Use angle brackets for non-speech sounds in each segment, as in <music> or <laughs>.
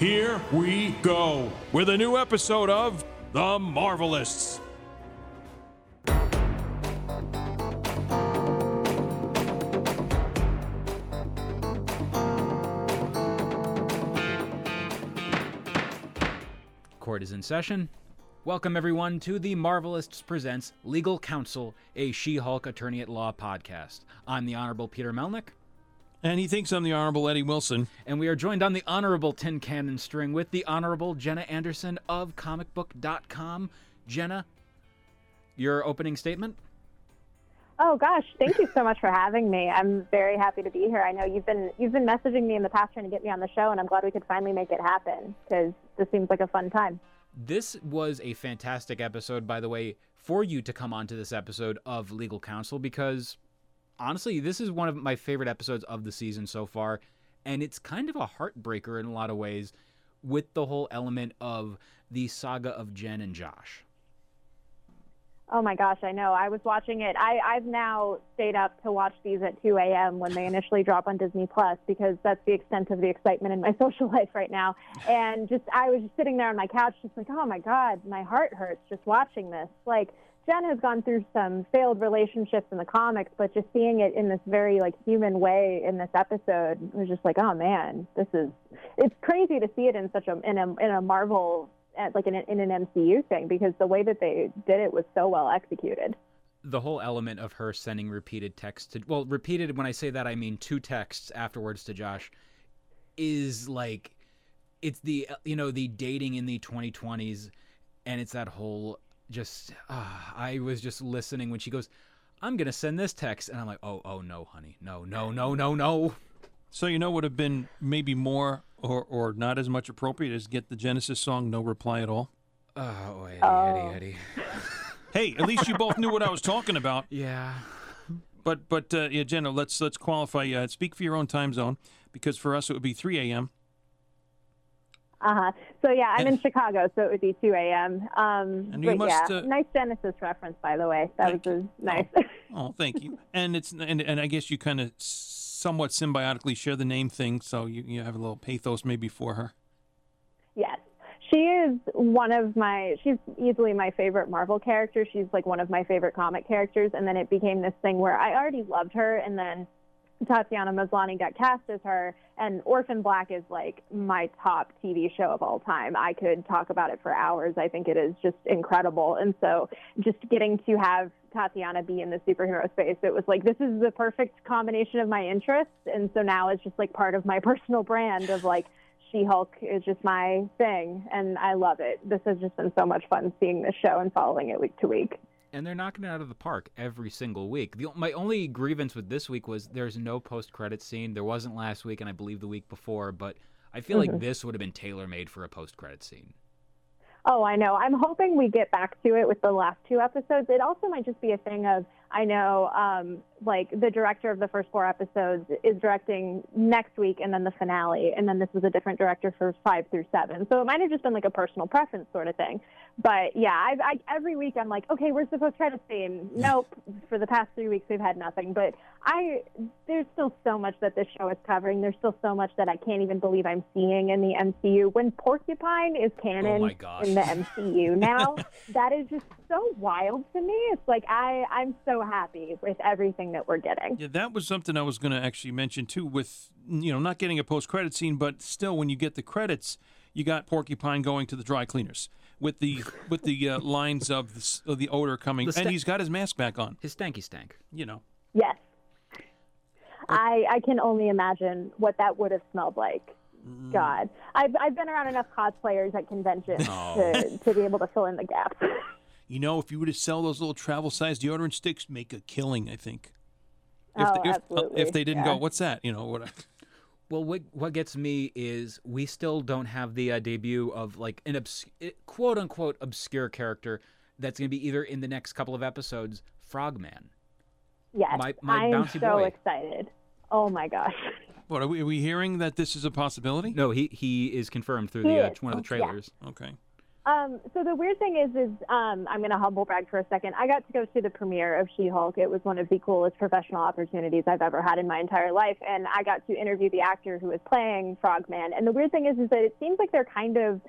Here we go with a new episode of The Marvelists. Court is in session. Welcome, everyone, to the Marvelists Presents Legal Counsel, a She Hulk Attorney at Law podcast. I'm the Honorable Peter Melnick, And he thinks I'm the Honorable Eddie Wilson. and we are joined on the Honorable Tin Cannon string with the Honorable Jenna Anderson of comicbook.com. Jenna, your opening statement? Oh gosh, thank you so much for having me. I'm very happy to be here. I know you've been you've been messaging me in the past trying to get me on the show, and I'm glad we could finally make it happen because this seems like a fun time. This was a fantastic episode, by the way, for you to come onto this episode of Legal Counsel because honestly, this is one of my favorite episodes of the season so far. And it's kind of a heartbreaker in a lot of ways with the whole element of the saga of Jen and Josh. Oh my gosh, I know. I was watching it. I, I've now stayed up to watch these at 2 a.m. when they initially drop on Disney Plus because that's the extent of the excitement in my <laughs> social life right now. And just I was just sitting there on my couch, just like, oh my god, my heart hurts just watching this. Like Jen has gone through some failed relationships in the comics, but just seeing it in this very like human way in this episode was just like, oh man, this is. It's crazy to see it in such a in a in a Marvel at like in, a, in an MCU thing because the way that they did it was so well executed. The whole element of her sending repeated texts to, well, repeated, when I say that, I mean two texts afterwards to Josh, is like, it's the, you know, the dating in the 2020s, and it's that whole just, uh, I was just listening when she goes, I'm going to send this text. And I'm like, oh, oh, no, honey. No, no, no, no, no. So you know what would have been maybe more or, or not as much appropriate as get the Genesis song "No Reply at All." Oh, Eddie, Oh. Eddie, Eddie. <laughs> Hey, at least you both knew what I was talking about. Yeah. But but uh, yeah, Jenna, let's let's qualify. Uh, speak for your own time zone, because for us it would be 3 a.m. Uh huh. So yeah, I'm in Chicago, so it would be 2 a.m. Um, And you must, yeah, uh, nice Genesis reference, by the way. That was you. uh, nice. Oh, thank you. And it's and, and I guess you kind of somewhat symbiotically share the name thing, so you, you have a little pathos maybe for her. yes, she is one of my. She's easily my favorite Marvel character. She's like one of my favorite comic characters, and then it became this thing where I already loved her, and then Tatiana Maslany got cast as her, and Orphan Black is like my top TV show of all time. I could talk about it for hours. I think it is just incredible. And so just getting to have Tatiana be in the superhero space, it was like, this is the perfect combination of my interests. And so now it's just like part of my <laughs> personal brand of like, She Hulk is just my thing, and I love it. This has just been so much fun seeing this show and following it week to week. And they're knocking it out of the park every single week. The, my only grievance with this week was there's no post credit scene. There wasn't last week, and I believe the week before. But I feel like this would have been tailor made for a post credit scene. Oh, I know. I'm hoping we get back to it with the last two episodes. It also might just be a thing of I know, um, like the director of the first four episodes is directing next week, and then the finale, and then this was a different director for five through seven. So it might have just been like a personal preference sort of thing. But yeah, I, I, every week I'm like, okay, where's the post credit scene? <laughs> Nope. For the past three weeks we've had nothing. But I, there's still so much that this show is covering. There's still so much that I can't even believe I'm seeing in the MCU. When Porcupine is canon Oh in the MCU <laughs> now, that is just so wild to me. It's like I, I'm so happy with everything that we're getting. Yeah, that was something I was going to actually mention too. With you know, not getting a post-credit scene, but still, when you get the credits, you got Porcupine going to the dry cleaners with the with the uh, <laughs> lines of the, of the odor coming, The sta- and he's got his mask back on. His stanky stank. You know, Yes. I, I can only imagine what that would have smelled like. God, I've, I've been around enough cosplayers at conventions to, to be able to fill in the gaps. you know, if you were to sell those little travel-sized deodorant sticks, make a killing. I think. If Oh, they, if, uh, if they didn't go, what's that? You know what? Well, what what gets me is we still don't have the uh, debut of like an obs- quote unquote obscure character that's going to be either in the next couple of episodes, Frogman. Yes, My- my I'm bouncy so boy. excited. Oh my gosh. What are we, are we hearing that this is a possibility? No, he he is confirmed through He the uh, one of the Oh, yeah. trailers. Okay. Um, so the weird thing is, is um, I'm going to humble brag for a second. I got to go to the premiere of She-Hulk. It was one of the coolest professional opportunities I've ever had in my entire life, and I got to interview the actor who was playing Frogman. And the weird thing is, is that it seems like they're kind of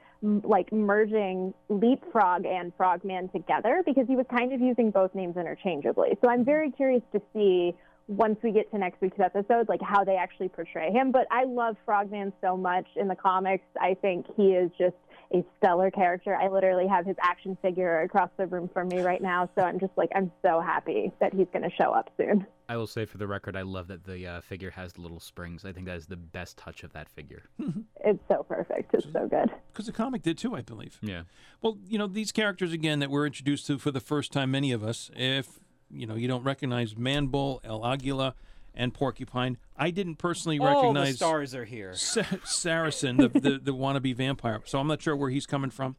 like merging Leapfrog and Frogman together because he was kind of using both names interchangeably. So I'm very curious to see once we get to next week's episode, like how they actually portray him. But I love Frogman so much in the comics. I think he is just a stellar character. I literally have his action figure across the room from me right now. So I'm just like, I'm so happy that he's going to show up soon. I will say for the record, I love that the uh, figure has the little springs. I think that is the best touch of that figure. <laughs> It's so perfect. It's so good. Because the comic did too, I believe. Yeah. Well, you know, these characters again that we're introduced to for the first time, many of us, if you know you don't recognize Manbull, El Aguila, and Porcupine, I didn't personally recognize the stars are here. Sa- Saracen, the, the the wannabe vampire. So I'm not sure where he's coming from.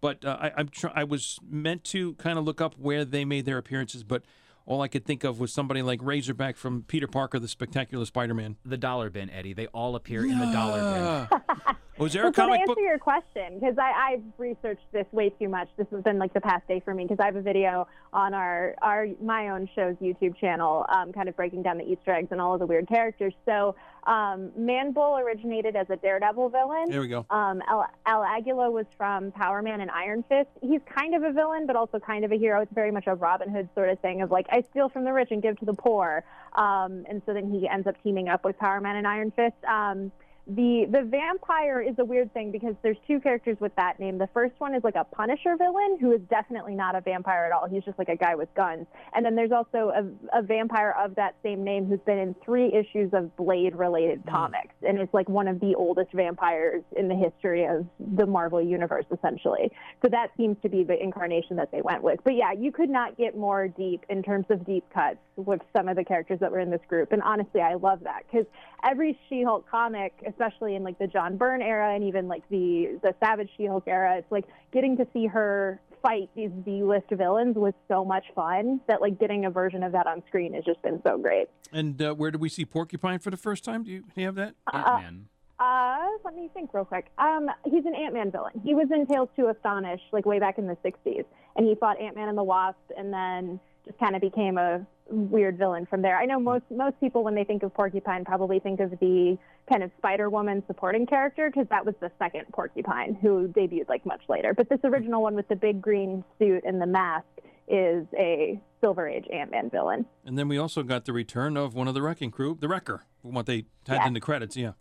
But uh, I, I'm tr- I was meant to kind of look up where they made their appearances, but all I could think of was somebody like Razorback from Peter Parker, the Spectacular Spider-Man. The dollar bin, Eddie. They all appear in the dollar bin. <laughs> Was there a Well, so to comic answer book? your question, because I've researched this way too much. This has been like the past day for me because I have a video on our our my own show's YouTube channel, um, kind of breaking down the Easter eggs and all of the weird characters. So, um, Manbull originated as a Daredevil villain. There we go. Um, El, El Aguila was from Power Man and Iron Fist. He's kind of a villain, but also kind of a hero. It's very much a Robin Hood sort of thing of like, I steal from the rich and give to the poor. Um, and so then he ends up teaming up with Power Man and Iron Fist. Um, the the vampire is a weird thing because there's two characters with that name. The first one is like a Punisher villain who is definitely not a vampire at all. He's just like a guy with guns. And then there's also a, a vampire of that same name who's been in three issues of Blade related hmm. comics and is like one of the oldest vampires in the history of the Marvel universe essentially. So that seems to be the incarnation that they went with. But yeah, you could not get more deep in terms of deep cuts with some of the characters that were in this group. And honestly, I love that because every She-Hulk comic, especially in like the John Byrne era and even like the the Savage She-Hulk era, it's like getting to see her fight these B-list villains was so much fun that like getting a version of that on screen has just been so great. And uh, where did we see Porcupine for the first time? Do you, do you have that? Ant-Man. Uh, let me think real quick. Um, he's an Ant-Man villain. He was in Tales to Astonish, like way back in the '60s, and he fought Ant-Man and the Wasp, and then just kind of became a weird villain from there. I know hmm. most most people when they think of Porcupine probably think of the kind of Spider-Woman supporting character because that was the second Porcupine who debuted like much later. But this original one with the big green suit and the mask is a Silver Age Ant-Man villain. And then we also got the return of one of the Wrecking Crew, the Wrecker, what they had Yeah. in the credits. Yeah.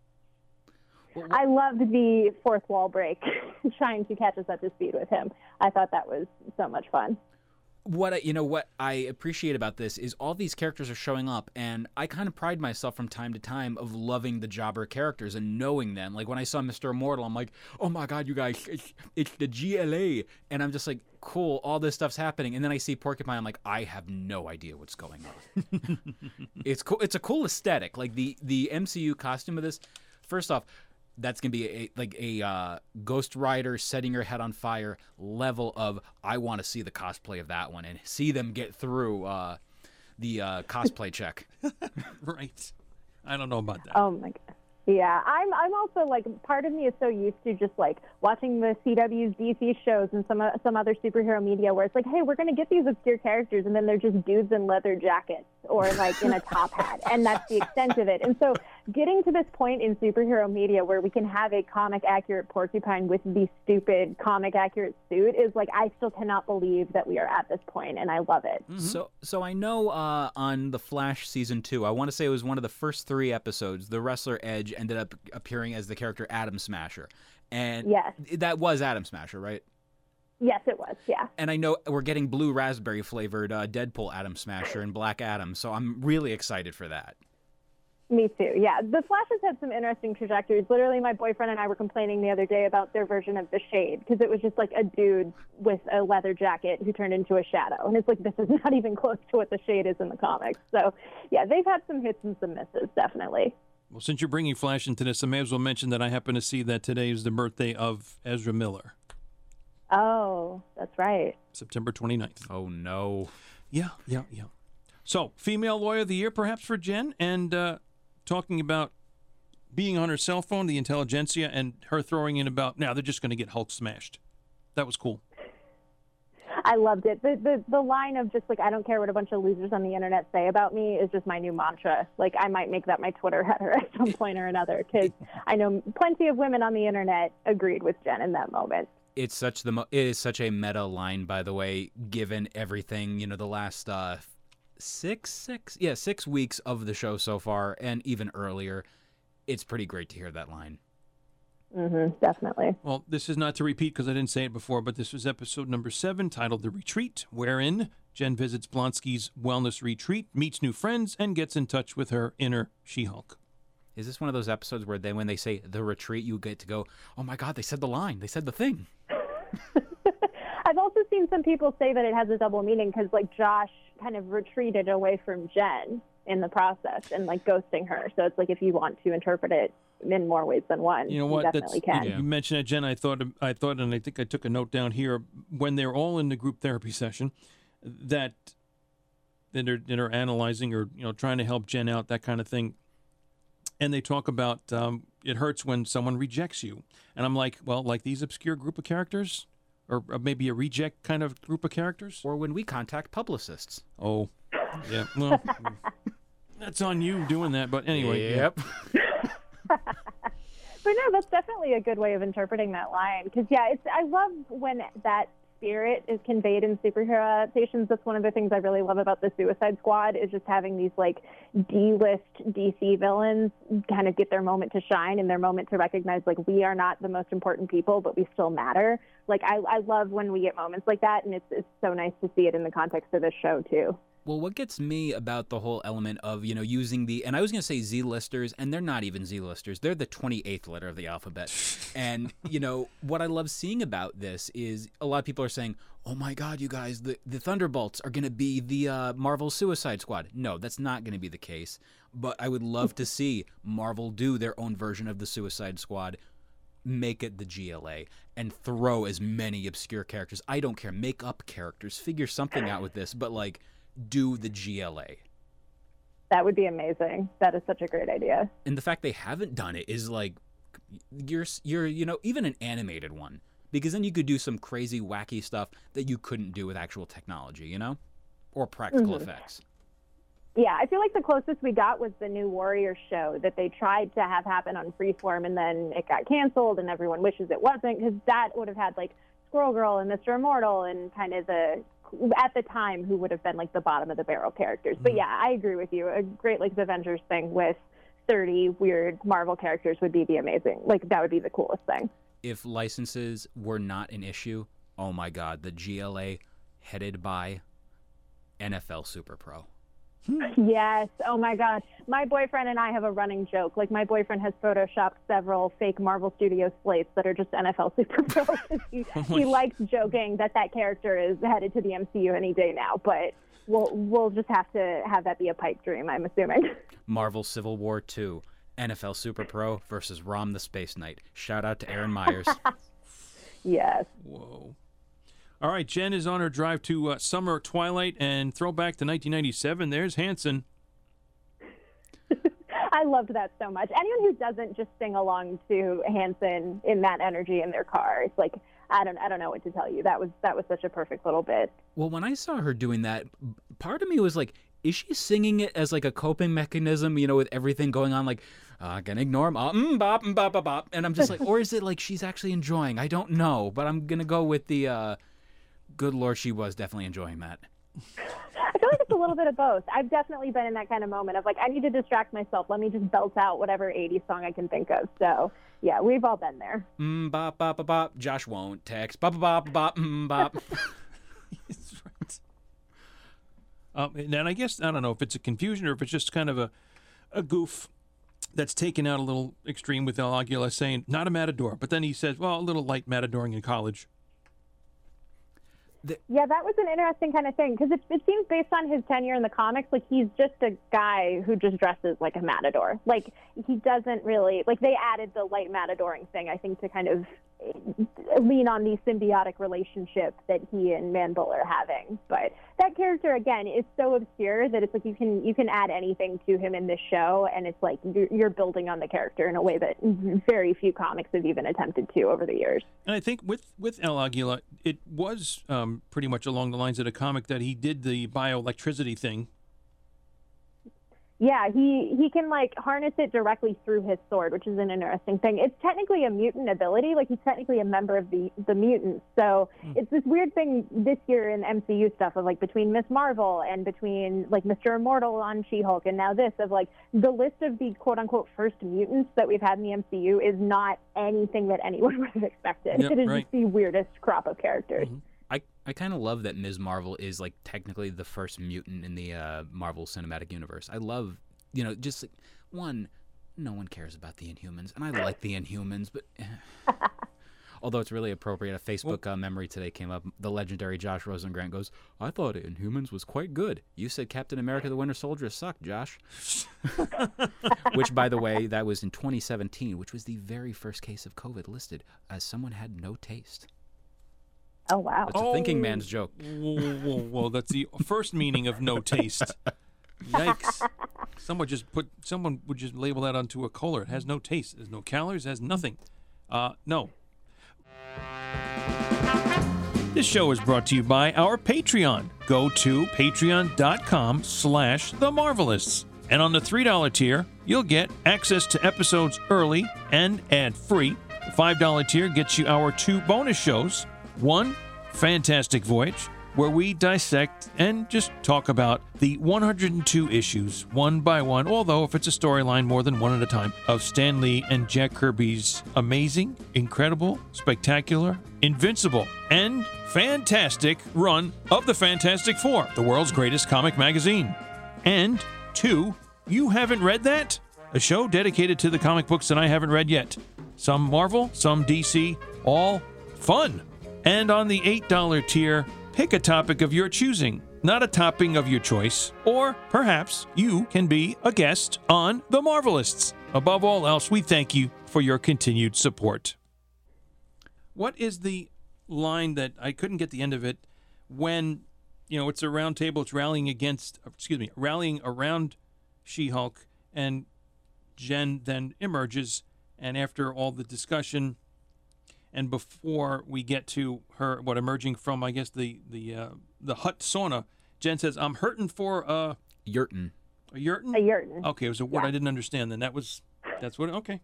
I loved the fourth wall break, <laughs> trying to catch us up to speed with him. I thought that was so much fun. What I, you know what I appreciate about this is all these characters are showing up and I kind of pride myself from time to time of loving the jobber characters and knowing them. Like when I saw Mr. Immortal, I'm like, "Oh my god, you guys, it's, it's the GLA." And I'm just like, "Cool, all this stuff's happening." And then I see Porcupine, I'm like, "I have no idea what's going on." <laughs> it's cool. It's a cool aesthetic. Like the the MCU costume of this. First off, that's gonna be a like a uh, Ghost Rider setting your head on fire level of I want to see the cosplay of that one and see them get through uh, the uh, cosplay check. <laughs> Right. I don't know about that. Oh my god. Yeah, I'm. I'm also like part of me is so used to just like watching the CW's DC shows and some o- some other superhero media where it's like, hey, we're gonna get these obscure characters, and then they're just dudes in leather jackets or like in a top hat, and that's the extent of it. And so, getting to this point in superhero media where we can have a comic accurate porcupine with the stupid comic accurate suit is like I still cannot believe that we are at this point, and I love it. So so I know uh, on the Flash season two, I want to say it was one of the first three episodes. The wrestler Edge ended up appearing as the character Atom Smasher, and Yes. that was Atom Smasher, right? Yes, it was. Yeah. And I know we're getting blue raspberry flavored uh, Deadpool Atom Smasher and Black Adam, so I'm really excited for that. Me too. Yeah, the Flash has had some interesting trajectories. Literally, my boyfriend and I were complaining the other day about their version of the Shade because it was just like a dude with a leather jacket who turned into a shadow, and it's like this is <laughs> not even close to what the Shade is in the comics. So, yeah, they've had some hits and some misses, definitely. Well, since you're bringing Flash into this, I may as well mention that I happen to see that today is the birthday of Ezra Miller, Oh, that's right. September 29th. Oh no. Yeah, yeah, yeah. So, female lawyer of the year, perhaps for Jen, and uh, talking about being on her cell phone, the intelligentsia, and her throwing in about now they're just going to get Hulk smashed. That was cool. I loved it. The, the the line of just like I don't care what a bunch of losers on the internet say about me is just my new mantra. Like I might make that my Twitter header <laughs> at some point or another because I know plenty of women on the internet agreed with Jen in that moment. It's such the mo- it is such a meta line, by the way, given everything you know the last uh, six six yeah six weeks of the show so far, and even earlier. It's pretty great to hear that line. Hmm definitely. Well, this is not to repeat because I didn't say it before, but this was episode number seven, titled "The Retreat," wherein Jen visits Blonsky's wellness retreat, meets new friends, and gets in touch with her inner She-Hulk. Is this one of those episodes where they, when they say the retreat, you get to go, oh my god, they said the line, they said the thing. <laughs> I've also seen some people say that it has a double meaning because like Josh kind of retreated away from Jen in the process and like ghosting her. So it's like if you want to interpret it in more ways than one, You know what? definitely can. You, you mentioned it, Jen. I thought, I thought, and I think I took a note down here when they're all in the group therapy session that that are, that are analyzing or you know trying to help Jen out, that kind of thing. And they talk about um, it hurts when someone rejects you, and I'm like, well, like these obscure group of characters, or uh, maybe a reject kind of group of characters. Or when we contact publicists. Oh, yeah. Well, <laughs> that's on you doing that. But anyway, yeah. <laughs> <laughs> But no, that's definitely a good way of interpreting that line. Because yeah, it's I love when that spirit is conveyed in superhero adaptations. That's one of the things I really love about the Suicide Squad is just having these like D-list DC villains kind of get their moment to shine and their moment to recognize like we are not the most important people, but we still matter. Like I, I love when we get moments like that, and it's it's so nice to see it in the context of this show too. Well, what gets me about the whole element of, you know, using the, and I was going to say Z listers, and they're not even Z listers. They're the 28th letter of the alphabet. and, you know, what I love seeing about this is a lot of people are saying, oh my God, you guys, the, the Thunderbolts are going to be the uh, Marvel Suicide Squad. No, that's not going to be the case. But I would love to see Marvel do their own version of the Suicide Squad make it the GLA and throw as many obscure characters. I don't care. Make up characters. Figure something out with this, but like do the GLA. That would be amazing. That is such a great idea. And the fact they haven't done it is like you're you're you know even an animated one because then you could do some crazy wacky stuff that you couldn't do with actual technology, you know? Or practical mm-hmm. effects. Yeah, I feel like the closest we got was the new Warrior show that they tried to have happen on Freeform and then it got canceled and everyone wishes it wasn't because that would have had like Squirrel Girl and Mr. Immortal and kind of the at the time who would have been like the bottom of the barrel characters. But mm-hmm. yeah, I agree with you. A Great Lakes Avengers thing with 30 weird Marvel characters would be the amazing. Like that would be the coolest thing. If licenses were not an issue, oh my god, the GLA headed by NFL Super Pro. Yes. Oh my God. My boyfriend and I have a running joke. Like my boyfriend has photoshopped several fake Marvel Studios slates that are just NFL Super Pro. 'cause <laughs> he, <laughs> oh he likes joking that that character is headed to the MCU any day now. But we'll we'll just have to have that be a pipe dream. I'm assuming. <laughs> Marvel Civil War 2, NFL Super Pro versus Rom the Space Knight. Shout out to Aaron Myers. yes. Whoa. All right, Jen is on her drive to uh, Summer Twilight and throwback to 1997. There's Hanson. <laughs> I loved that so much. Anyone who doesn't just sing along to Hanson in that energy in their car, it's like I don't I don't know what to tell you. That was that was such a perfect little bit. Well, when I saw her doing that, part of me was like, is she singing it as like a coping mechanism, you know, with everything going on? Like, uh, gonna ignore him, uh, mm, bop, mm, bop, bop, bop. And I'm just like, <laughs> or is it like she's actually enjoying? I don't know, but I'm gonna go with the, uh, good lord, she was definitely enjoying that. I feel like it's a little bit of both. I've definitely been in that kind of moment of like, I need to distract myself. Let me just belt out whatever 80s song I can think of. So, yeah, we've all been there. Mm, bop, bop, bop, bop. Josh won't text. Bop, bop, bop, bop, mm, bop. <laughs> That's right. Um, and then I guess I don't know if it's a confusion or if it's just kind of a, a goof that's taken out a little extreme with El Aguila saying not a matador, but then he says, well, a little light matadoring in college. Yeah, that was an interesting kind of thing because it, it seems based on his tenure in the comics, like he's just a guy who just dresses like a matador. Like he doesn't really like they added the light matadoring thing, I think, to kind of lean on the symbiotic relationship that he and Manbull are having. But that character again is so obscure that it's like you can you can add anything to him in this show, and it's like you're, building on the character in a way that very few comics have even attempted to over the years. And I think with with El Aguila, it was um, pretty much along the lines of the comic that he did the bioelectricity thing yeah, he he can like harness it directly through his sword, which is an interesting thing. It's technically a mutant ability, like he's technically a member of the the mutants. So mm. it's this weird thing this year in MCU stuff of like between Miss Marvel and between like Mr. Immortal on She-Hulk and now this of like the list of the quote unquote first mutants that we've had in the MCU is not anything that anyone <laughs> would have expected. Yep, it is right. just the weirdest crop of characters. Mm-hmm. I, I kind of love that Ms. Marvel is like technically the first mutant in the uh, Marvel Cinematic Universe. I love, you know, just like, one, no one cares about the Inhumans, and I like the Inhumans, but eh. <laughs> although it's really appropriate, a Facebook uh, memory today came up. The legendary Josh Rosengrant goes, "I thought Inhumans was quite good. You said Captain America: The Winter Soldier sucked, Josh." <laughs> which, by the way, that was in 2017, which was the very first case of COVID listed as someone had no taste. Oh wow! It's a thinking man's joke. Whoa, whoa, whoa, whoa! That's the first meaning of no taste. Yikes! <laughs> Someone just put. Someone would just label that onto a cola. It has no taste. There's no calories. It has nothing. Uh, no. This show is brought to you by our Patreon. Go to patreon.com slash the Marvelists. And on the $3 tier, you'll get access to episodes early and ad-free. The $5 tier gets you our two bonus shows. One, Fantastic Voyage, where we dissect and just talk about the 102 issues one by one, although if it's a storyline, more than one at a time, of Stan Lee and Jack Kirby's amazing, incredible, spectacular, invincible, and fantastic run of the Fantastic Four, the world's greatest comic magazine. And two, you haven't read that? A show dedicated to the comic books that I haven't read yet. Some Marvel, some DC, all fun. And on the $8 tier, pick a topic of your choosing, not a topping of your choice. Or perhaps you can be a guest on The Marvelists. Above all else, we thank you for your continued support. What is the line that I couldn't get the end of it when, you know, it's a round table, it's rallying against, excuse me, rallying around She Hulk, and Jen then emerges, and after all the discussion, and before we get to her what emerging from I guess the the uh, the hut sauna, Jen says, "I'm hurting for uh, Yurton. A yurtin. a yurtin." yurtin. Okay, it was a word Yeah. I didn't understand. Then that was that's what okay,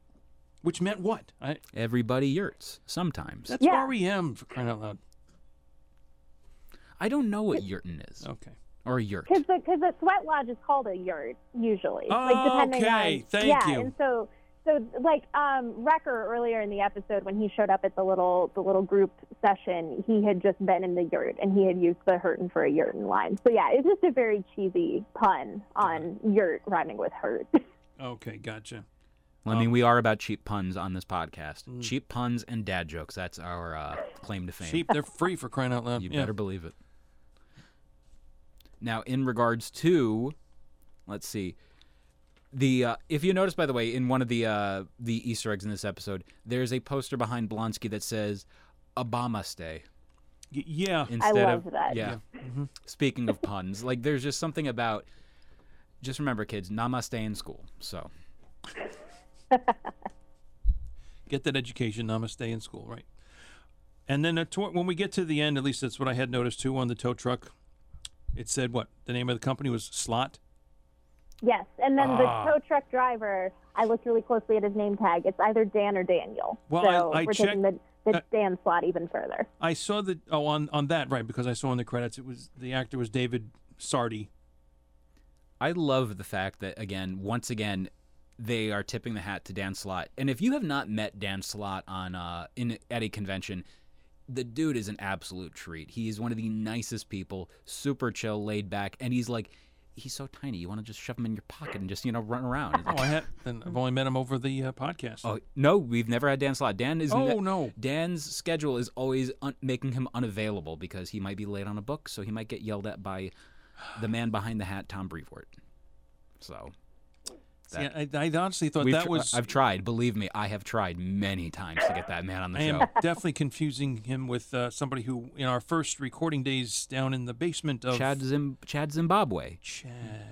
which meant what? I Everybody yurts sometimes. that's Yeah. REM for crying out loud. I don't know what yurton is Okay, or a yurt. Because the because the sweat lodge is called a yurt usually. like depending Okay, on thank yeah, you. and so so like um Wrecker earlier in the episode when he showed up at the little the little group session, he had just been in the yurt and he had used the hurtin for a yurtin line. So yeah, it's just a very cheesy pun on yurt rhyming with hurt. <laughs> okay, gotcha. Well, I mean, we are about cheap puns on this podcast. Mm. Cheap puns and dad jokes. That's our uh, claim to fame. Cheap, they're free for crying out loud. You yeah. better believe it. Now, in regards to, let's see, the uh, if you notice, by the way, in one of the uh, the Easter eggs in this episode, there's a poster behind Blonsky that says "Obama stay" Y- yeah. instead love of that. yeah. Speaking of puns, like there's just something about. Just remember, kids, namaste in school. So <laughs> get that education. Namaste in school, right? And then when we get to the end, at least that's what I had noticed too on the tow truck. It said what the name of the company was Slott. Yes, and then Ah. the tow truck driver, I looked really closely at his name tag. It's either Dan or Daniel. Well, I- so I we're taking the, the uh, Dan Slott even further. I saw that oh on on that right because I saw in the credits it was the actor was David Sardi. I love the fact that again, once again, they are tipping the hat to Dan Slott. And if you have not met Dan Slott on uh, in at a convention, the dude is an absolute treat. He is one of the nicest people, super chill, laid back, and he's like he's so tiny. You want to just shove him in your pocket and just you know run around. Oh, I had. Then I've only met him over the uh, podcast. Oh no, we've never had Dan Slott. Dan is Oh, no. Dan's schedule is always un- making him unavailable because he might be late on a book, so he might get yelled at by the man behind the hat, Tom Brevoort. So See, I, I honestly thought we've that tr- was. I've tried. Believe me, I have tried many times to get that man on the I show. am definitely confusing him with uh, somebody who, in our first recording days down in the basement of Chad Zim- Chad Zimbabwe. Chad.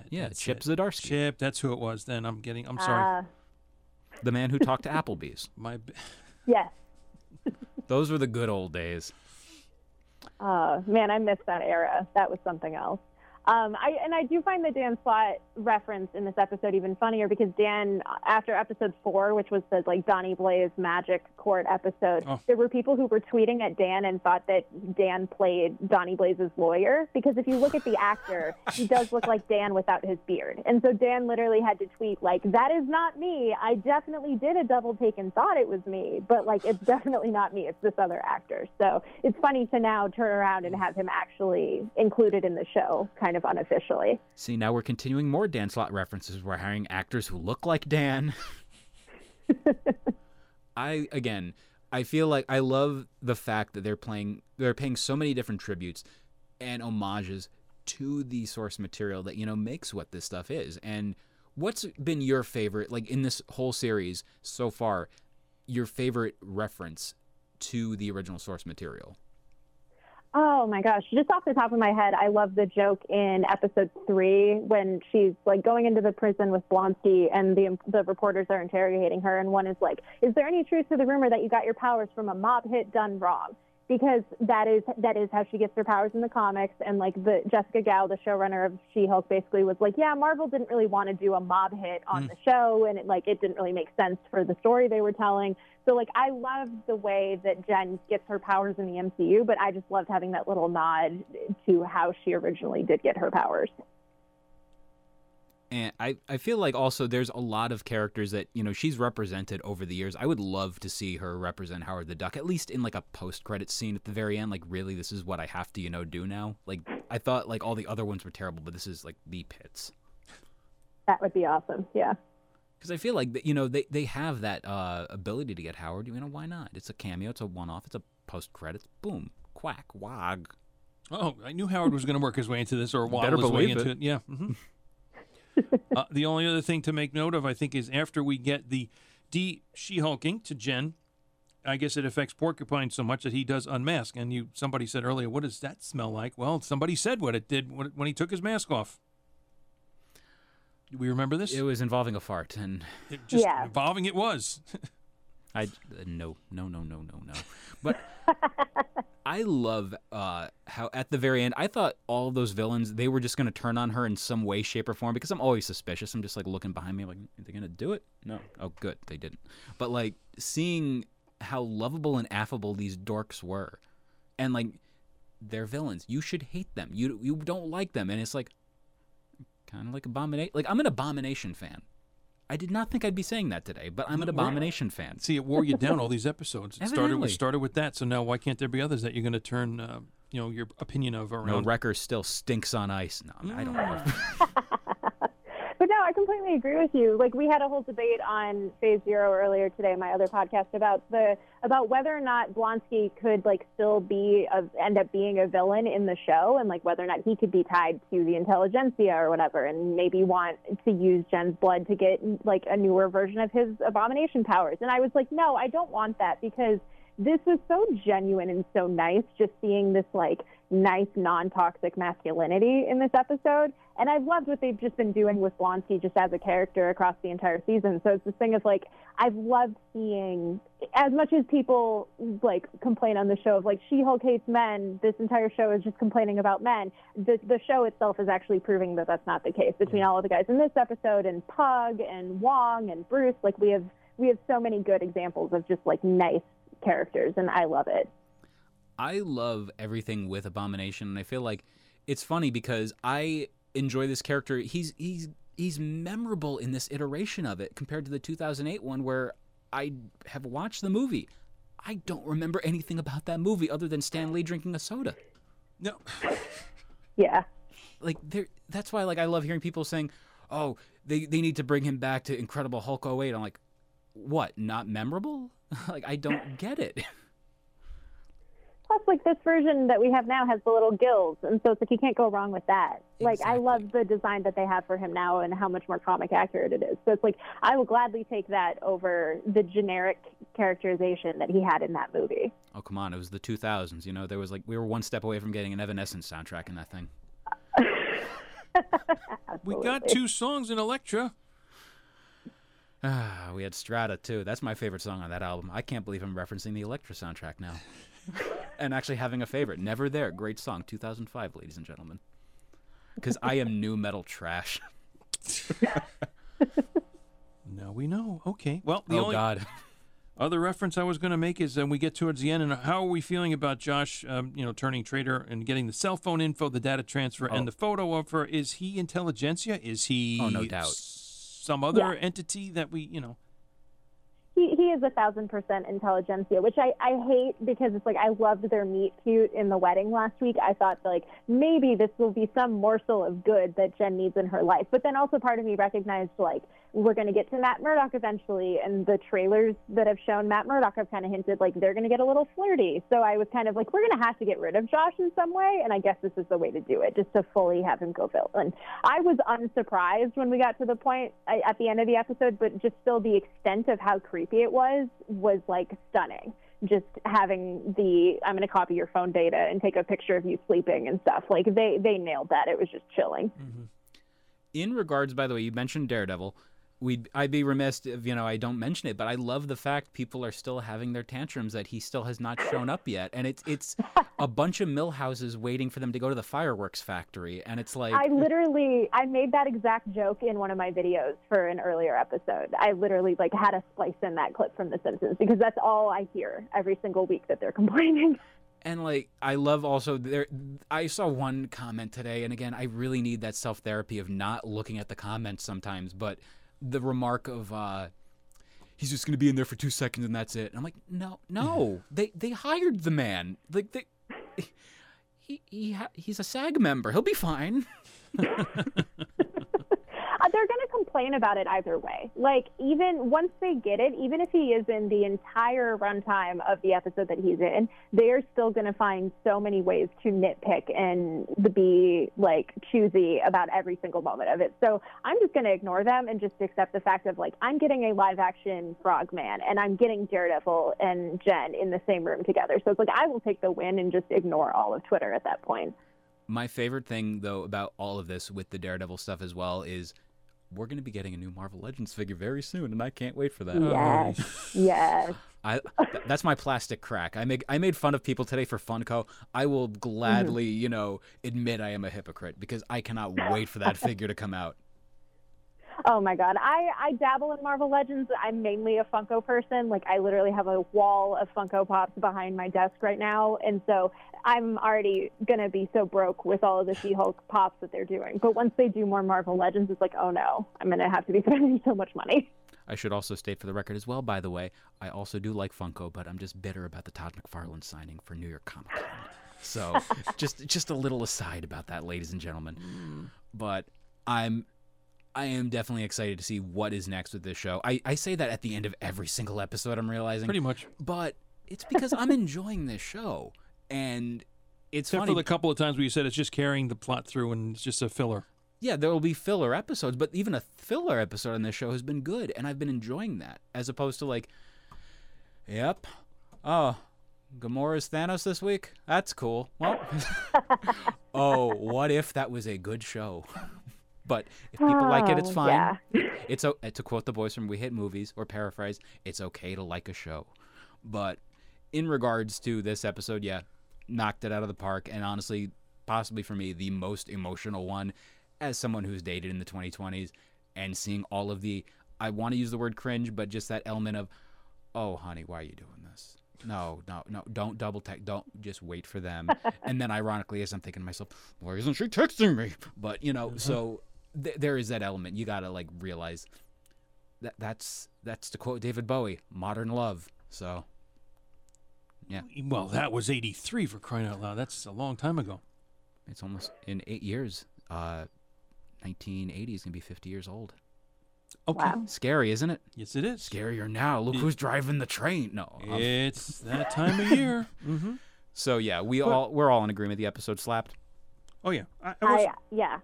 Yeah, that's Chip it. Zdarsky, Chip, that's who it was. Then I'm getting. I'm sorry. Uh, the man who talked to Applebee's. <laughs> My. b- <laughs> yes. Those were the good old days. Uh, man, I miss that era. That was something else. Um, I, and I do find the Dan Slott reference in this episode even funnier because Dan, after episode four, which was the like Donnie Blaze Magic Court episode, Oh. there were people who were tweeting at Dan and thought that Dan played Donnie Blaze's lawyer because if you look at the actor, he does look like Dan without his beard. And so Dan literally had to tweet like, "That is not me. I definitely did a double take and thought it was me, but like it's definitely not me. It's this other actor." So it's funny to now turn around and have him actually included in the show, kind of unofficially. See, now we're continuing more Dan Slott references. We're hiring actors who look like Dan. <laughs> I again, I feel like I love the fact that they're playing they're paying so many different tributes and homages to the source material that you know makes what this stuff is. And what's been your favorite like in this whole series so far, your favorite reference to the original source material? Oh my gosh. Just off the top of my head, I love the joke in episode three when she's like going into the prison with Blonsky and the, the reporters are interrogating her. And one is like, Is there any truth to the rumor that you got your powers from a mob hit done wrong? Because that is that is how she gets her powers in the comics, and like the Jessica Gao, the showrunner of She-Hulk, basically was like, yeah, Marvel didn't really want to do a mob hit on mm. the show, and it like it didn't really make sense for the story they were telling. So like I love the way that Jen gets her powers in the MCU, but I just loved having that little nod to how she originally did get her powers. And I, I feel like also there's a lot of characters that, you know, she's represented over the years. I would love to see her represent Howard the Duck, at least in like a post credit scene at the very end. Like, really, this is what I have to, you know, do now. Like, I thought like all the other ones were terrible, but this is like the pits. That would be awesome. Yeah. Because I feel like, you know, they, they have that uh, ability to get Howard. You know, why not? It's a cameo, it's a one off, it's a post credits. Boom, quack, wag. Oh, I knew Howard was going to work his way into this or Better waddle his way believe into it. it. Yeah. mhm. <laughs> uh, the only other thing to make note of, I think, is after we get the de she-hulking to Jen, I guess it affects Porcupine so much that he does unmask. And you, somebody said earlier, what does that smell like? Well, somebody said what it did when, when he took his mask off. Do we remember this? It was involving a fart, and It just Yeah. involving it was. <laughs> I uh, no no no no no no. But <laughs> I love uh, how at the very end I thought all those villains they were just gonna turn on her in some way, shape, or form because I'm always suspicious. I'm just like looking behind me, like are they gonna do it? No. Oh, good, they didn't. But like seeing how lovable and affable these dorks were, and like they're villains. You should hate them. You you don't like them, and it's like kind of like abomination. Like I'm an abomination fan. I did not think I'd be saying that today, but I'm an abomination fan. See, it wore you down all these episodes. It started Evidently. with started with that. So now, why can't there be others that you're going to turn, uh, you know, your opinion of around? No, Wrecker still stinks on ice. No, I don't know. <laughs> I completely agree with you. Like we had a whole debate on Phase Zero earlier today, my other podcast about the about whether or not Blonsky could like still be a, end up being a villain in the show, and like whether or not he could be tied to the intelligentsia or whatever, and maybe want to use Jen's blood to get like a newer version of his abomination powers. And I was like, no, I don't want that because this was so genuine and so nice just seeing this like nice non-toxic masculinity in this episode and i've loved what they've just been doing with blonsky just as a character across the entire season. So it's this thing of like i've loved seeing as much as people like complain on the show of like she-hulk hates men this entire show is just complaining about men. The, the show itself is actually proving that that's not the case between mm-hmm. all of the guys in this episode and pug and wong and bruce. Like we have we have so many good examples of just like nice characters and i love it. I love everything with Abomination, and I feel like it's funny because I enjoy this character. He's he's he's memorable in this iteration of it compared to the 2008 one where I have watched the movie. I don't remember anything about that movie other than Stan Lee drinking a soda. No, yeah like there that's why like I love hearing people saying, "Oh, they they need to bring him back to Incredible Hulk 08." I'm like, "What? Not memorable?" <laughs> like I don't <laughs> get it. Plus, like this version that we have now has the little gills, and so it's like you can't go wrong with that. Like I love the design that they have for him now, and how much more comic accurate it is. So it's like I will gladly take that over the generic characterization that he had in that movie. oh, come on. It was the 2000s, you know. There was like we were one step away from getting an Evanescence soundtrack in that thing. <laughs> We got two songs in Elektra. Ah, we had Strata too. That's my favorite song on that album. I can't believe I'm referencing the Elektra soundtrack now. <laughs> and actually having a favorite. Never There. Great song. 2005, ladies and gentlemen. Because I am nu metal trash. <laughs> Now we know. Okay. Well, the oh, only God. other reference I was going to make is when we get towards the end, and how are we feeling about Josh, um, you know, turning traitor and getting the cell phone info, the data transfer, Oh. and the photo of her? Is he intelligentsia? Is he Oh, no doubt. s- some other Yeah. entity that we, you know? He, he is a thousand percent intelligentsia, which I, I hate because it's like I loved their meet cute in the wedding last week. I thought like maybe this will be some morsel of good that Jen needs in her life. But then also part of me recognized like we're going to get to Matt Murdock eventually, and the trailers that have shown Matt Murdock have kind of hinted like they're going to get a little flirty. So I was kind of like we're going to have to get rid of Josh in some way, and I guess this is the way to do it, just to fully have him go villain. I was unsurprised when we got to the point I- at the end of the episode, but just still the extent of how creepy it was was like stunning. Just having the I'm going to copy your phone data and take a picture of you sleeping and stuff. Like they they nailed that. It was just chilling. Mm-hmm. in regards, by the way, you mentioned Daredevil. We'd, I'd be remiss if you know I don't mention it, but I love the fact people are still having their tantrums that he still has not shown up yet, and it's it's a bunch of Milhouses waiting for them to go to the fireworks factory, and it's like I literally I made that exact joke in one of my videos for an earlier episode. I literally like had a splice in that clip from The Simpsons because that's all I hear every single week that they're <laughs> complaining. And like I love also there I saw one comment today and again I really need that self-therapy of not looking at the comments sometimes but the remark of uh he's just going to be in there for 2 seconds and that's it. And I'm like no no they they hired the man. Like they he he ha- he's a SAG member. He'll be fine. <laughs> They're going to complain about it either way. Like, even once they get it, even if he is in the entire runtime of the episode that he's in, they're still going to find so many ways to nitpick and be like choosy about every single moment of it. So I'm just going to ignore them and just accept the fact of like, I'm getting a live action Frogman and I'm getting Daredevil and Jen in the same room together. So it's like, I will take the win and just ignore all of Twitter at that point. My favorite thing though about all of this with the Daredevil stuff as well is we're going to be getting a new Marvel Legends figure very soon and I can't wait for that. Yes. Yes. I th- that's my plastic crack. I make I made fun of people today for Funko. I will mm-hmm. gladly, you know, admit I am a hypocrite because I cannot wait for that figure to come out. Oh my god, I I dabble in Marvel Legends. I'm mainly a Funko person. Like I literally have a wall of Funko Pops behind my desk right now, and so I'm already gonna be so broke with all of the She-Hulk pops that they're doing. But once they do more Marvel Legends, it's like, oh no, I'm gonna have to be <laughs> spending so much money. I should also state for the record as well, by the way, I also do like Funko, but I'm just bitter about the Todd McFarlane signing for New York Comic Con. So <laughs> just just a little aside about that, ladies and gentlemen. Mm. But I'm I am definitely excited to see what is next with this show. I, I say that at the end of every single episode I'm realizing. Pretty much. but it's because I'm <laughs> enjoying this show, and it's Except funny. for the couple of times where you said it's just carrying the plot through and it's just a filler. yeah, there will be filler episodes, but even a filler episode on this show has been good, and I've been enjoying that, as opposed to like, yep, oh, Gamora's Thanos this week. That's cool. Well, <laughs> oh, what if that was a good show? <laughs> But if people like it, it's Oh, fine. yeah. <laughs> It's o- to quote the boys from We Hate Movies or paraphrase, it's okay to like a show. But in regards to this episode, yeah, knocked it out of the park, and honestly, possibly for me, the most emotional one, as someone who's dated in the 2020s and seeing all of the, I want to use the word cringe, but just that element of, oh, honey, why are you doing this? No, no, no, don't double text. Don't just wait for them. and then, ironically, as I'm thinking to myself, why isn't she texting me? But, you know, so th- there is that element. You got to, like, realize that that's, that's to quote David Bowie, modern love. So, yeah, Well, that was 83 for crying out loud. That's a long time ago. it's almost in eight years. uh, 1980 is gonna be 50 years old. Okay. Wow. Scary, isn't it? Yes, it is. Scarier now. Look who's driving the train. No. um, It's that time of year. <laughs> mm-hmm. so yeah, we all we're all in agreement. The episode slapped. Oh yeah. I, I, was, I yeah.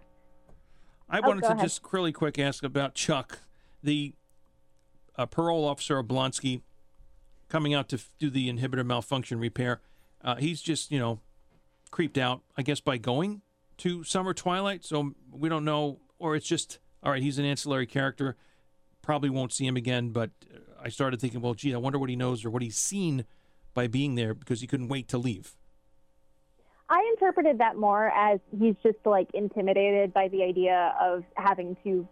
I Oh, wanted to ahead. just really quick ask about Chuck, the uh, parole officer of Blonsky, coming out to f- do the inhibitor malfunction repair. Uh, he's just you know creeped out, I guess, by going to Summer Twilight. So we don't know, or it's just all right. He's an ancillary character. Probably won't see him again. But uh, I started thinking, well, gee, I wonder what he knows or what he's seen by being there because he couldn't wait to leave. I interpreted that more as he's just like intimidated by the idea of having to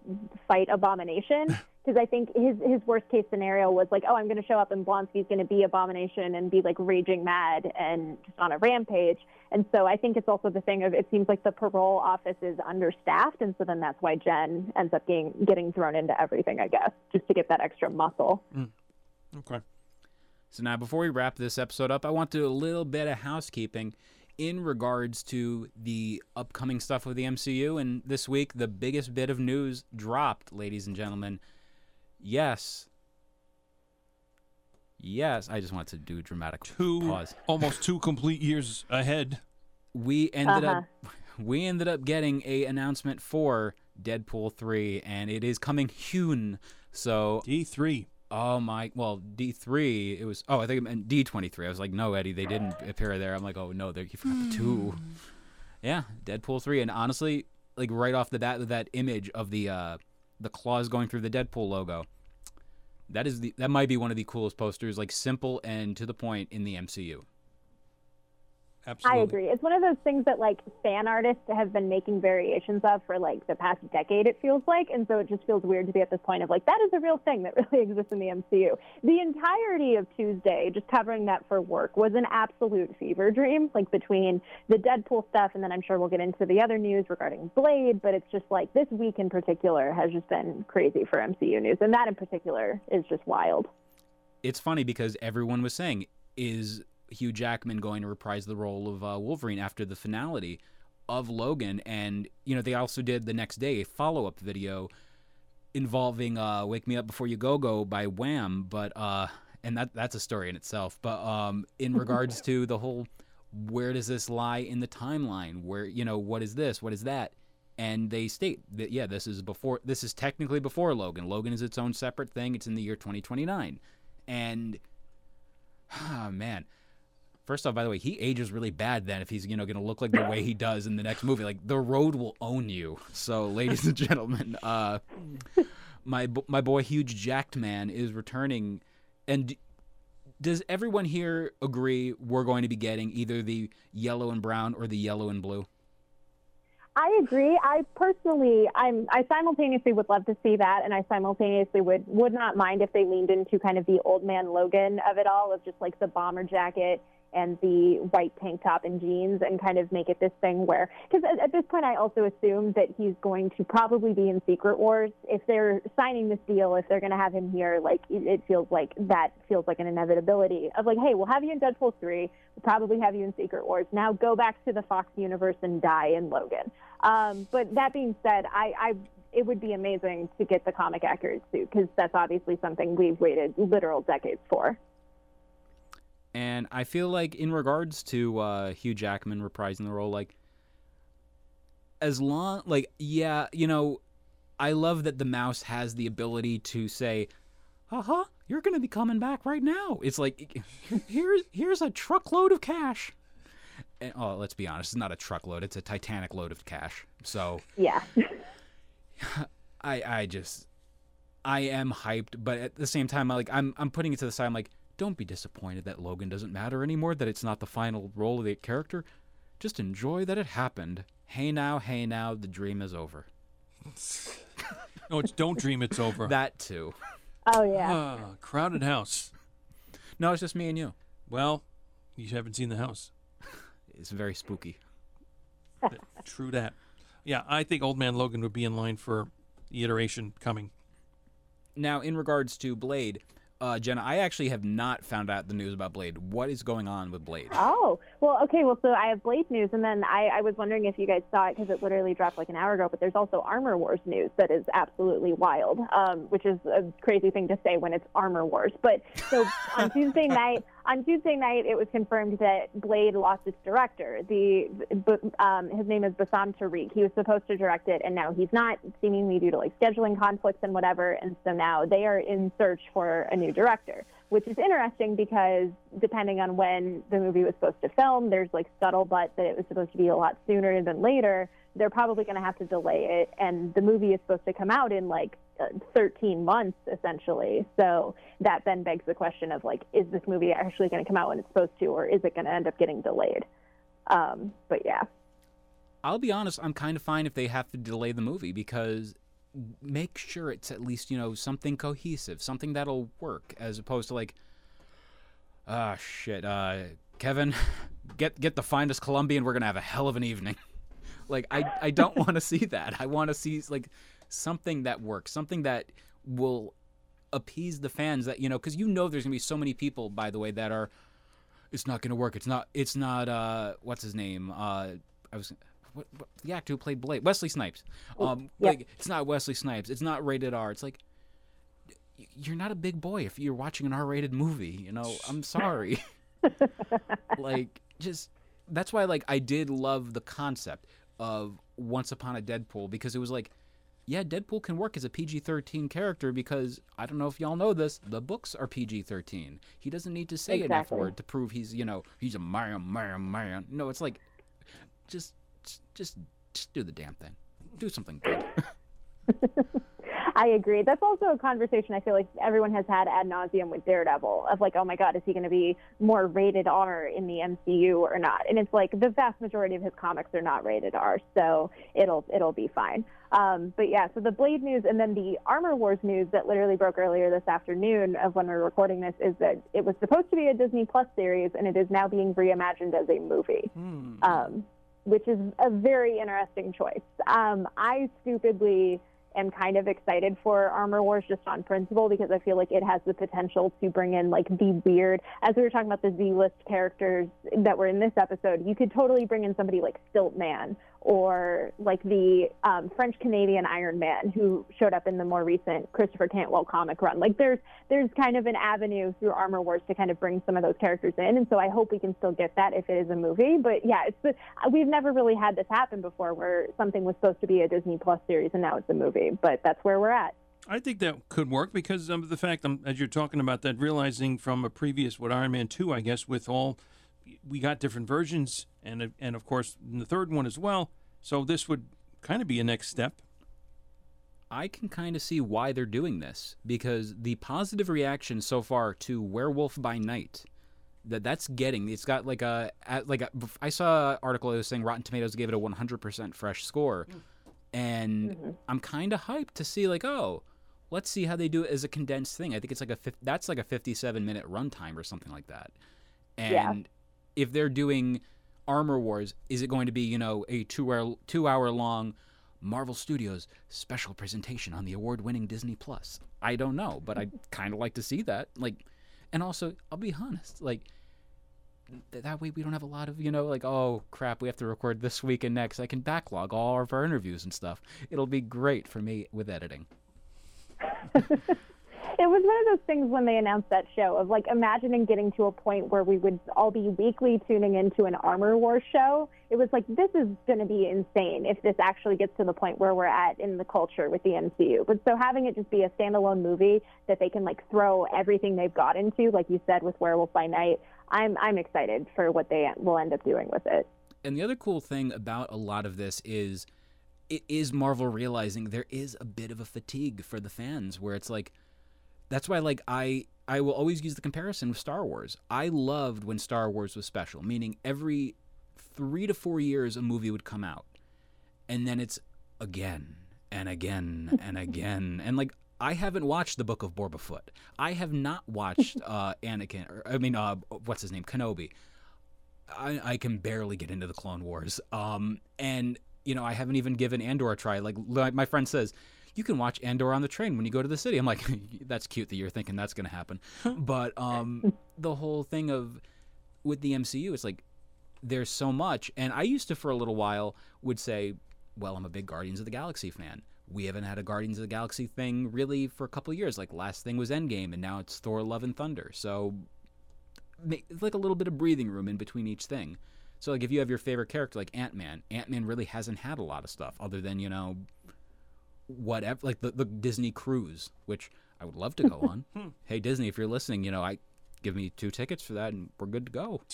fight Abomination. <laughs> Because I think his his worst case scenario was like, oh, I'm going to show up and Blonsky's going to be Abomination and be like raging mad and just on a rampage. And so I think it's also the thing of it seems like the parole office is understaffed, and so then that's why Jen ends up getting getting thrown into everything, I guess, just to get that extra muscle. Mm. Okay. So now, before we wrap this episode up, I want to do a little bit of housekeeping in regards to the upcoming stuff with the MCU. And this week, the biggest bit of news dropped, ladies and gentlemen. Yes. Yes, I just wanted to do a dramatic Two pause. almost two complete years ahead. We ended Uh-huh. up we ended up getting a announcement for Deadpool 3 and it is coming soon. So D three. Oh my! Well, D three. It was. Oh, I think it meant D twenty three. I was like, no, Eddie, they didn't appear there. I'm like, oh no, they you forgot the two. Yeah, Deadpool three. And honestly, like right off the bat, with that image of the uh, the claws going through the Deadpool logo, that is the that might be one of the coolest posters. Like simple and to the point in the MCU. Absolutely. I agree. It's one of those things that like fan artists have been making variations of for like the past decade. It feels like, and so it just feels weird to be at this point of like that is a real thing that <laughs> really exists in the MCU. The entirety of Tuesday, just covering that for work, was an absolute fever dream. Like between the Deadpool stuff, and then I'm sure we'll get into the other news regarding Blade. But it's just like this week in particular has just been crazy for MCU news, and that in particular is just wild. It's funny because everyone was saying, is Hugh Jackman going to reprise the role of uh, Wolverine after the finality of Logan? And, you know, they also did the next day a follow up video involving uh, Wake Me Up Before You Go Go by Wham. But, uh, and that that's a story in itself. But um, in <laughs> regards to the whole, where does this lie in the timeline? Where, you know, what is this? What is that? And they state that, yeah, this is before, this is technically before Logan. Logan is its own separate thing. It's in the year 2029. And, ah, <sighs> man. First off, by the way, he ages really bad then if he's, you know, going to look like the way he does in the next movie. Like, the road will own you. So, ladies and gentlemen, <laughs> uh, my, my boy Huge Jacked Man is returning. And does everyone here agree we're going to be getting either the yellow and brown or the yellow and blue? I agree. I personally, I'm, I simultaneously would love to see that, and I simultaneously would would not mind if they leaned into kind of the old man Logan of it all, of just like the bomber jacket and the white tank top and jeans, and kind of make it this thing where, because at, at this point, I also assume that he's going to probably be in Secret Wars. If they're signing this deal, if they're going to have him here, like it, it feels like that feels like an inevitability of like, hey, we'll have you in Deadpool three, we'll probably have you in Secret Wars. Now go back to the Fox universe and die in Logan. Um, but that being said, I, I it would be amazing to get the comic accurate suit because that's obviously something we've waited literal decades for. And I feel like, in regards to uh, Hugh Jackman reprising the role, like, as long, like, yeah, you know, I love that the mouse has the ability to say, haha, you're going to be coming back right now. It's like, here's, here's a truckload of cash. And, oh, let's be honest, it's not a truckload, it's a Titanic load of cash. So, Yeah. <laughs> I I just I am hyped, but at the same time, I like I'm I'm putting it to the side. I'm like, don't be disappointed that Logan doesn't matter anymore. That it's not the final role of the character. Just enjoy that it happened. Hey now, hey now, the dream is over. <laughs> No, it's don't dream it's over. That too. oh yeah. Ah, crowded house. No, it's just me and you. Well, you haven't seen the house. It's very spooky. <laughs> True that. Yeah, I think Old Man Logan would be in line for the iteration coming. Now, in regards to Blade, uh, Jenna, I actually have not found out the news about Blade. What is going on with Blade? Oh, well, okay. Well, so I have Blade news, and then I, I was wondering if you guys saw it because it literally dropped like an hour ago. But there's also Armor Wars news that is absolutely wild, um, which is a crazy thing to say when it's Armor Wars. But so on <laughs> Tuesday night, on Tuesday night, it was confirmed that Blade lost its director. The um, his name is Bassam Tariq. He was supposed to direct it, and now he's not, seemingly due to like scheduling conflicts and whatever. And so now they are in search for a new director, which is interesting because depending on when the movie was supposed to film, there's like scuttlebutt that it was supposed to be a lot sooner than later. They're probably going to have to delay it, and the movie is supposed to come out in like uh, 13 months essentially. So that then begs the question of like, is this movie actually going to come out when it's supposed to, or is it going to end up getting delayed? Um, but yeah. I'll be honest, I'm kind of fine if they have to delay the movie because make sure it's at least, you know, something cohesive, something that'll work as opposed to like ah shit, uh Kevin, <laughs> get get the finest Colombian, we're going to have a hell of an evening. <laughs> like I I don't want to see that. I want to see like something that works, something that will appease the fans that, you know, cuz you know there's going to be so many people by the way that are it's not going to work. It's not it's not uh what's his name? Uh I was what, what, the actor who played Blade, Wesley Snipes. Um, yeah. like it's not Wesley Snipes. It's not rated R. It's like you're not a big boy if you're watching an R-rated movie. You know, I'm sorry. <laughs> like, just that's why, like, I did love the concept of Once Upon a Deadpool because it was like, yeah, Deadpool can work as a PG-13 character because I don't know if y'all know this, the books are PG-13. He doesn't need to say exactly. an F word to prove he's, you know, he's a man, man, man. No, it's like, just just just do the damn thing. Do something good. <laughs> <laughs> I agree. That's also a conversation I feel like everyone has had ad nauseum with Daredevil of like, oh my God, is he going to be more rated R in the MCU or not? And it's like the vast majority of his comics are not rated R, so it'll it'll be fine. Um, but yeah, so the Blade news and then the Armor Wars news that literally broke earlier this afternoon of when we're recording this is that it was supposed to be a Disney Plus series and it is now being reimagined as a movie. Hmm. Um, which is a very interesting choice. Um, I stupidly am kind of excited for Armor Wars just on principle because I feel like it has the potential to bring in like the weird, as we were talking about the Z list characters that were in this episode, you could totally bring in somebody like Stilt Man or like the um, French Canadian Iron Man who showed up in the more recent Christopher Cantwell comic run. Like there's there's kind of an avenue through Armor Wars to kind of bring some of those characters in, and so I hope we can still get that if it is a movie. But yeah, it's the, we've never really had this happen before where something was supposed to be a Disney Plus series and now it's a movie. But that's where we're at. I think that could work because of the fact, um, as you're talking about that, realizing from a previous, what Iron Man 2, I guess, with all, we got different versions, and and of course, in the third one as well. So this would kind of be a next step. I can kind of see why they're doing this because the positive reaction so far to Werewolf by Night that that's getting it's got like a like a, I saw an article that was saying Rotten Tomatoes gave it a 100% fresh score and Mm-hmm. I'm kind of hyped to see like oh let's see how they do it as a condensed thing I think it's like a that's like a 57 minute runtime or something like that and Yeah. If they're doing Armor Wars is it going to be you know a 2 hour 2 hour long Marvel Studios special presentation on the award-winning Disney Plus. I don't know, but I'd kind of like to see that. Like, and also, I'll be honest, like th- that way we don't have a lot of you know, like oh crap, we have to record this week and next. I can backlog all of our interviews and stuff. It'll be great for me with editing. <laughs> It was one of those things when they announced that show of like imagining getting to a point where we would all be weekly tuning into an Armor war show. It was like this is going to be insane if this actually gets to the point where we're at in the culture with the MCU. But so having it just be a standalone movie that they can like throw everything they've got into, like you said with Werewolf by Night, I'm I'm excited for what they will end up doing with it. And the other cool thing about a lot of this is it is Marvel realizing there is a bit of a fatigue for the fans where it's like that's why like I I will always use the comparison with Star Wars. I loved when Star Wars was special, meaning every 3 to 4 years a movie would come out. And then it's again and again <laughs> and again and like I haven't watched the Book of Boba Fett. I have not watched <laughs> uh, Anakin, or I mean, uh, what's his name, Kenobi. I, I can barely get into the Clone Wars. Um, and you know, I haven't even given Andor a try. Like, like my friend says, you can watch Andor on the train when you go to the city. I'm like, <laughs> that's cute that you're thinking that's going to happen. <laughs> but um, the whole thing of with the MCU, it's like there's so much. And I used to, for a little while, would say, well, I'm a big Guardians of the Galaxy fan. We haven't had a Guardians of the Galaxy thing really for a couple of years. Like last thing was Endgame, and now it's Thor: Love and Thunder. So it's like a little bit of breathing room in between each thing. So like if you have your favorite character like Ant Man, Ant Man really hasn't had a lot of stuff other than you know whatever like the the Disney cruise, which I would love to go on. <laughs> hey Disney, if you're listening, you know I give me two tickets for that and we're good to go. <laughs>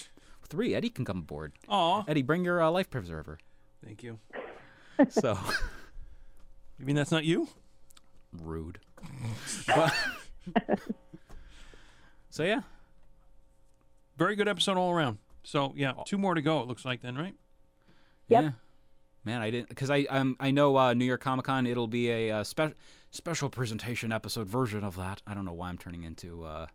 Three, Eddie can come aboard. Aw, Eddie, bring your uh, life preserver. thank you. So <laughs> You mean that's not you? rude. But- so yeah, Very good episode all around. So yeah, two more to go. It looks like then, right? Yep. Yeah. Man, I didn't because I um I know uh, New York Comic Con it'll be a uh, spe- special presentation episode version of that. I don't know why I'm turning into uh,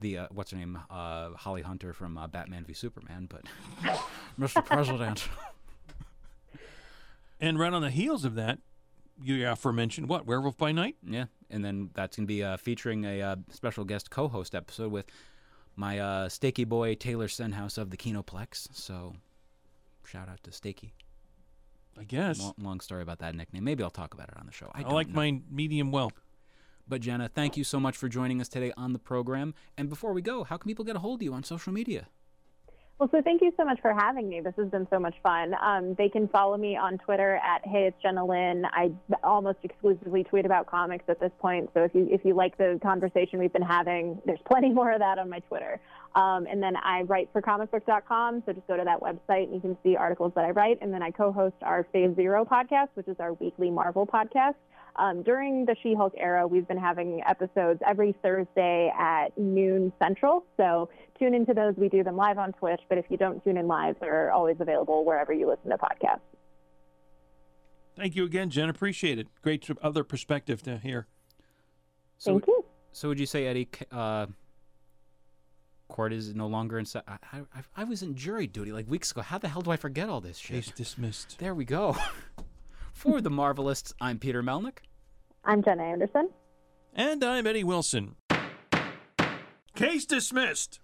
the uh, what's her name uh, Holly Hunter from uh, Batman v Superman, but <laughs> Mr. President. <laughs> And right on the heels of that, you aforementioned what Werewolf by Night. yeah, and then that's gonna be uh, featuring a uh, special guest co-host episode with my uh, Stakey boy Taylor Stenhouse of the Kinoplex. So shout out to Stakey. I guess. Long, long story about that nickname. Maybe I'll talk about it on the show. I, I, like know. mine medium well. But Jenna, thank you so much for joining us today on the program. And before we go, how can people get a hold of you on social media? Well, so thank you so much for having me. This has been so much fun. Um, they can follow me on Twitter at Hey It's Jenna Lynn. I almost exclusively tweet about comics at this point. So if you if you like the conversation we've been having, there's plenty more of that on my Twitter. Um, and then I write for comicbook.com. So just go to that website and you can see articles that I write. And then I co-host our Phase Zero podcast, which is our weekly Marvel podcast. Um, during the She Hulk era, we've been having episodes every Thursday at noon Central. So tune into those. We do them live on Twitch, but if you don't tune in live, they're always available wherever you listen to podcasts. Thank you again, Jen. Appreciate it. Great tr- other perspective to hear. So, Thank you. so would you say, Eddie, uh, court is no longer in? se- I, I, I was in jury duty like weeks ago. How the hell do I forget all this shit? Case dismissed. There we go. <laughs> For the Marvelists, I'm Peter Melnick. I'm Jenna Anderson. And I'm Eddie Wilson. Case dismissed.